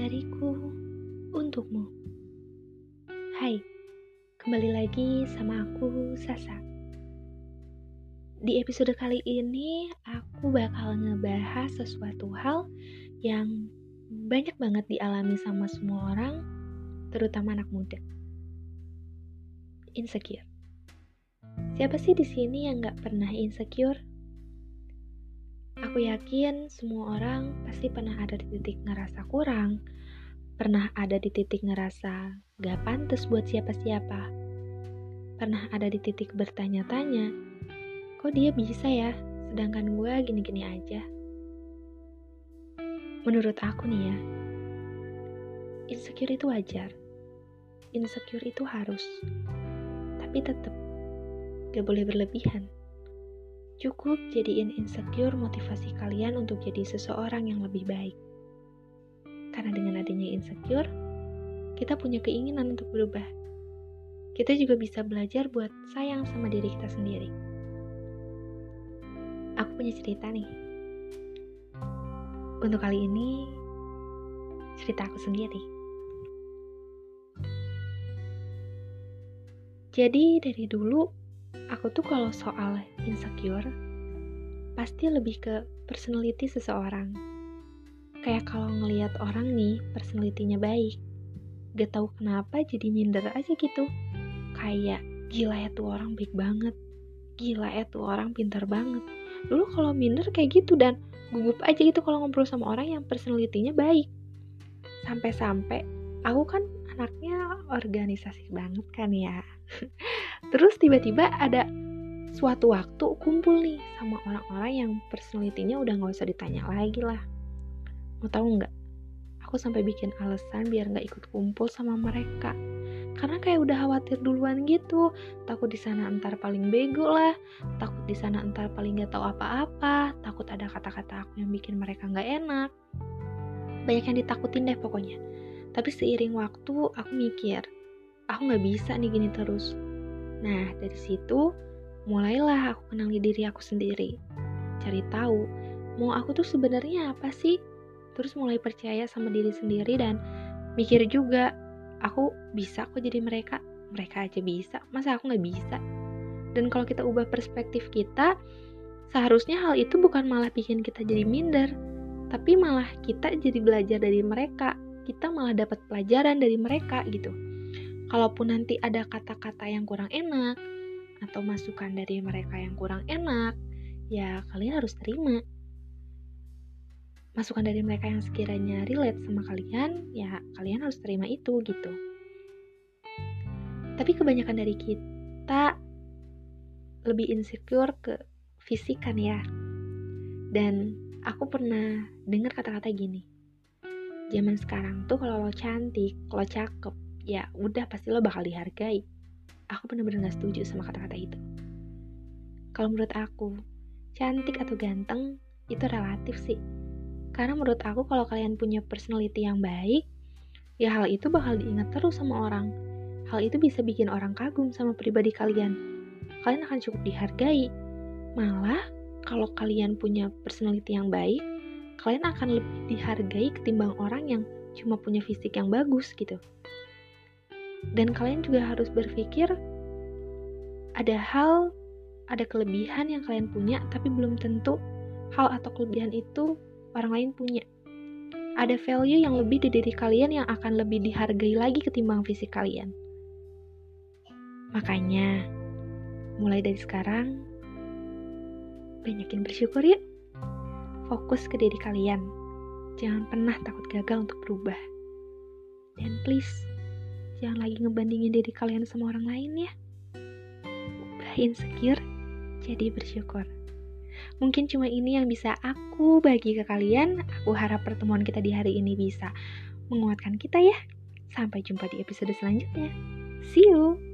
dariku untukmu. Hai, kembali lagi sama aku Sasa. Di episode kali ini aku bakal ngebahas sesuatu hal yang banyak banget dialami sama semua orang, terutama anak muda. Insecure. Siapa sih di sini yang gak pernah insecure? Aku yakin semua orang pasti pernah ada di titik ngerasa kurang, pernah ada di titik ngerasa gak pantas buat siapa-siapa. Pernah ada di titik bertanya-tanya, kok dia bisa ya, sedangkan gue gini-gini aja. Menurut aku nih ya, insecure itu wajar. Insecure itu harus. Tapi tetap, gak boleh berlebihan. Cukup jadiin insecure motivasi kalian untuk jadi seseorang yang lebih baik. Karena dengan adanya insecure, kita punya keinginan untuk berubah. Kita juga bisa belajar buat sayang sama diri kita sendiri. Aku punya cerita nih. Untuk kali ini, cerita aku sendiri. Jadi dari dulu, aku tuh kalau soal insecure, pasti lebih ke personality seseorang. Kayak kalau ngelihat orang nih, personalitinya baik, gak tahu kenapa jadi minder aja gitu. Kayak gila ya tuh orang baik banget gila ya tuh orang pintar banget. Dulu kalau minder kayak gitu dan gugup aja gitu kalau ngobrol sama orang yang personalitinya baik. Sampai-sampai aku kan anaknya organisasi banget kan ya terus tiba-tiba ada suatu waktu kumpul nih sama orang-orang yang personalitinya udah nggak usah ditanya lagi lah. Mau tahu nggak? Aku sampai bikin alasan biar nggak ikut kumpul sama mereka. Karena kayak udah khawatir duluan gitu. Takut di sana entar paling bego lah. Takut di sana entar paling nggak tahu apa-apa. Takut ada kata-kata aku yang bikin mereka nggak enak. Banyak yang ditakutin deh pokoknya. Tapi seiring waktu aku mikir aku nggak bisa nih gini terus. Nah dari situ mulailah aku kenali diri aku sendiri. Cari tahu mau aku tuh sebenarnya apa sih? Terus mulai percaya sama diri sendiri dan mikir juga aku bisa kok jadi mereka? Mereka aja bisa masa aku nggak bisa? Dan kalau kita ubah perspektif kita seharusnya hal itu bukan malah bikin kita jadi minder tapi malah kita jadi belajar dari mereka. Kita malah dapat pelajaran dari mereka gitu kalaupun nanti ada kata-kata yang kurang enak atau masukan dari mereka yang kurang enak ya kalian harus terima masukan dari mereka yang sekiranya relate sama kalian, ya kalian harus terima itu gitu. Tapi kebanyakan dari kita lebih insecure ke fisik kan ya. Dan aku pernah dengar kata-kata gini. Zaman sekarang tuh kalau lo cantik, lo cakep, ya udah pasti lo bakal dihargai. Aku bener-bener gak setuju sama kata-kata itu. Kalau menurut aku, cantik atau ganteng itu relatif sih karena menurut aku kalau kalian punya personality yang baik, ya hal itu bakal diingat terus sama orang. Hal itu bisa bikin orang kagum sama pribadi kalian. Kalian akan cukup dihargai. Malah, kalau kalian punya personality yang baik, kalian akan lebih dihargai ketimbang orang yang cuma punya fisik yang bagus gitu. Dan kalian juga harus berpikir ada hal, ada kelebihan yang kalian punya tapi belum tentu hal atau kelebihan itu orang lain punya. Ada value yang lebih di diri kalian yang akan lebih dihargai lagi ketimbang fisik kalian. Makanya, mulai dari sekarang, banyakin bersyukur yuk. Fokus ke diri kalian. Jangan pernah takut gagal untuk berubah. Dan please, jangan lagi ngebandingin diri kalian sama orang lain ya. Ubah insecure, jadi bersyukur. Mungkin cuma ini yang bisa aku bagi ke kalian. Aku harap pertemuan kita di hari ini bisa menguatkan kita ya. Sampai jumpa di episode selanjutnya. See you!